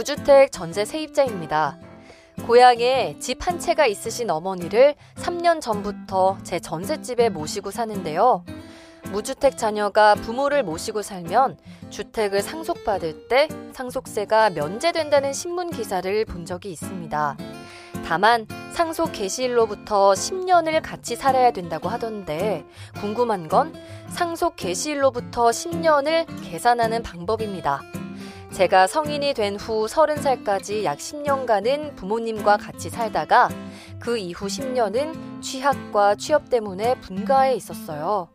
무주택 전세 세입자입니다. 고향에 집 한 채가 있으신 어머니를 3년 전부터 제 전셋집에 모시고 사는데요. 무주택 자녀가 부모를 모시고 살면 주택을 상속받을 때 상속세가 면제된다는 신문 기사를 본 적이 있습니다. 다만 상속 개시일로부터 10년을 같이 살아야 된다고 하던데 궁금한 건 상속 개시일로부터 10년을 계산하는 방법입니다. 제가 성인이 된 후 30살까지 약 10년간은 부모님과 같이 살다가 그 이후 10년은 취학과 취업 때문에 분가해 있었어요.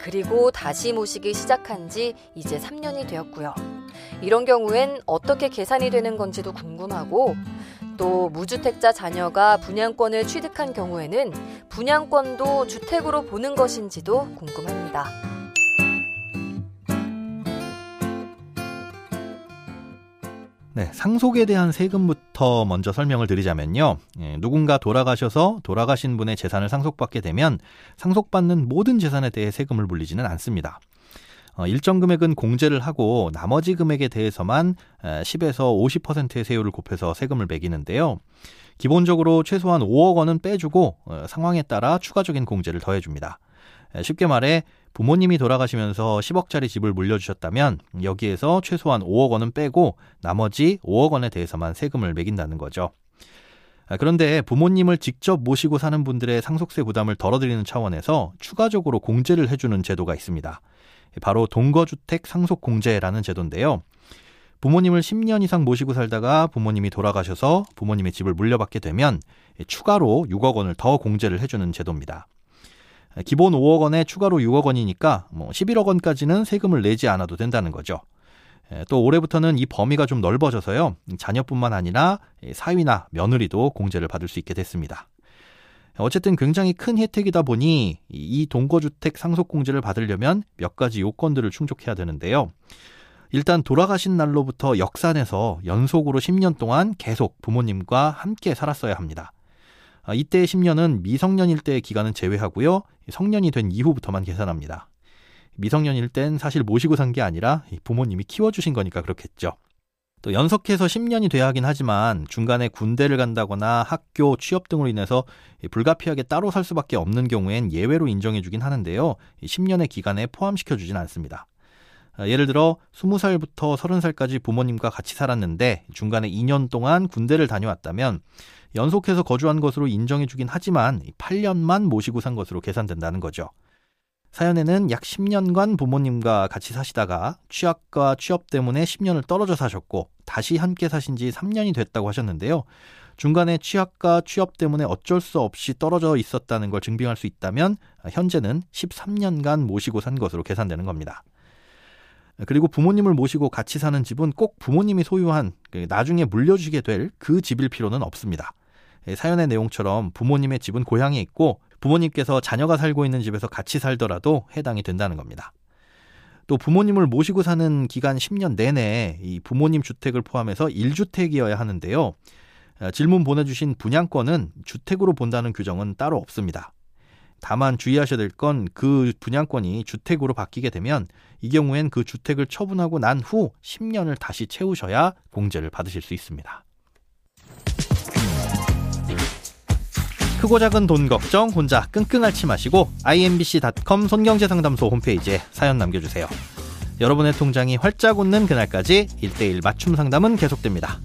그리고 다시 모시기 시작한 지 이제 3년이 되었고요. 이런 경우엔 어떻게 계산이 되는 건지도 궁금하고 또 무주택자 자녀가 분양권을 취득한 경우에는 분양권도 주택으로 보는 것인지도 궁금합니다. 네, 상속에 대한 세금부터 먼저 설명을 드리자면요. 예, 누군가 돌아가셔서 돌아가신 분의 재산을 상속받게 되면 상속받는 모든 재산에 대해 세금을 물리지는 않습니다. 어, 일정 금액은 공제를 하고 나머지 금액에 대해서만 10에서 50%의 세율을 곱해서 세금을 매기는데요. 기본적으로 최소한 5억 원은 빼주고 어, 상황에 따라 추가적인 공제를 더해줍니다. 쉽게 말해 부모님이 돌아가시면서 10억짜리 집을 물려주셨다면 여기에서 최소한 5억 원은 빼고 나머지 5억 원에 대해서만 세금을 매긴다는 거죠. 아, 그런데 부모님을 직접 모시고 사는 분들의 상속세 부담을 덜어드리는 차원에서 추가적으로 공제를 해주는 제도가 있습니다. 바로 동거주택 상속공제라는 제도인데요. 부모님을 10년 이상 모시고 살다가 부모님이 돌아가셔서 부모님의 집을 물려받게 되면 추가로 6억 원을 더 공제를 해주는 제도입니다. 기본 5억 원에 추가로 6억 원이니까 뭐 11억 원까지는 세금을 내지 않아도 된다는 거죠. 또 올해부터는 이 범위가 좀 넓어져서요. 자녀뿐만 아니라 사위나 며느리도 공제를 받을 수 있게 됐습니다. 어쨌든 굉장히 큰 혜택이다 보니 이 동거주택 상속공제를 받으려면 몇 가지 요건들을 충족해야 되는데요. 일단 돌아가신 날로부터 역산해서 연속으로 10년 동안 계속 부모님과 함께 살았어야 합니다. 아, 이때의 10년은 미성년일 때의 기간은 제외하고요. 성년이 된 이후부터만 계산합니다. 미성년일 땐 사실 모시고 산 게 아니라 부모님이 키워주신 거니까 그렇겠죠. 또 연속해서 10년이 돼야 하긴 하지만 중간에 군대를 간다거나 학교, 취업 등으로 인해서 불가피하게 따로 살 수밖에 없는 경우엔 예외로 인정해주긴 하는데요. 10년의 기간에 포함시켜주진 않습니다. 아, 예를 들어 20살부터 30살까지 부모님과 같이 살았는데 중간에 2년 동안 군대를 다녀왔다면 연속해서 거주한 것으로 인정해 주긴 하지만 8년만 모시고 산 것으로 계산된다는 거죠. 사연에는 약 10년간 부모님과 같이 사시다가 취학과 취업 때문에 10년을 떨어져 사셨고 다시 함께 사신 지 3년이 됐다고 하셨는데요. 중간에 취학과 취업 때문에 어쩔 수 없이 떨어져 있었다는 걸 증빙할 수 있다면 현재는 13년간 모시고 산 것으로 계산되는 겁니다. 그리고 부모님을 모시고 같이 사는 집은 꼭 부모님이 소유한 그 나중에 물려주게 될 그 집일 필요는 없습니다. 예, 사연의 내용처럼 부모님의 집은 고향에 있고 부모님께서 자녀가 살고 있는 집에서 같이 살더라도 해당이 된다는 겁니다. 또 부모님을 모시고 사는 기간 10년 내내 이 부모님 주택을 포함해서 1주택이어야 하는데요. 아, 질문 보내주신 분양권은 주택으로 본다는 규정은 따로 없습니다. 다만 주의하셔야 될 건 그 분양권이 주택으로 바뀌게 되면 이 경우엔 그 주택을 처분하고 난 후 10년을 다시 채우셔야 공제를 받으실 수 있습니다. 크고 작은 돈 걱정 혼자 끙끙 앓지 마시고 imbc.com 손경제상담소 홈페이지에 사연 남겨주세요. 여러분의 통장이 활짝 웃는 그날까지 1대1 맞춤 상담은 계속됩니다.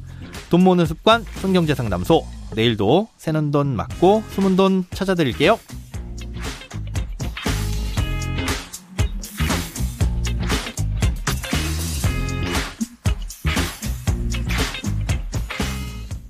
돈 모으는 습관 손경제상담소 내일도 새는 돈 맞고 숨은 돈 찾아드릴게요.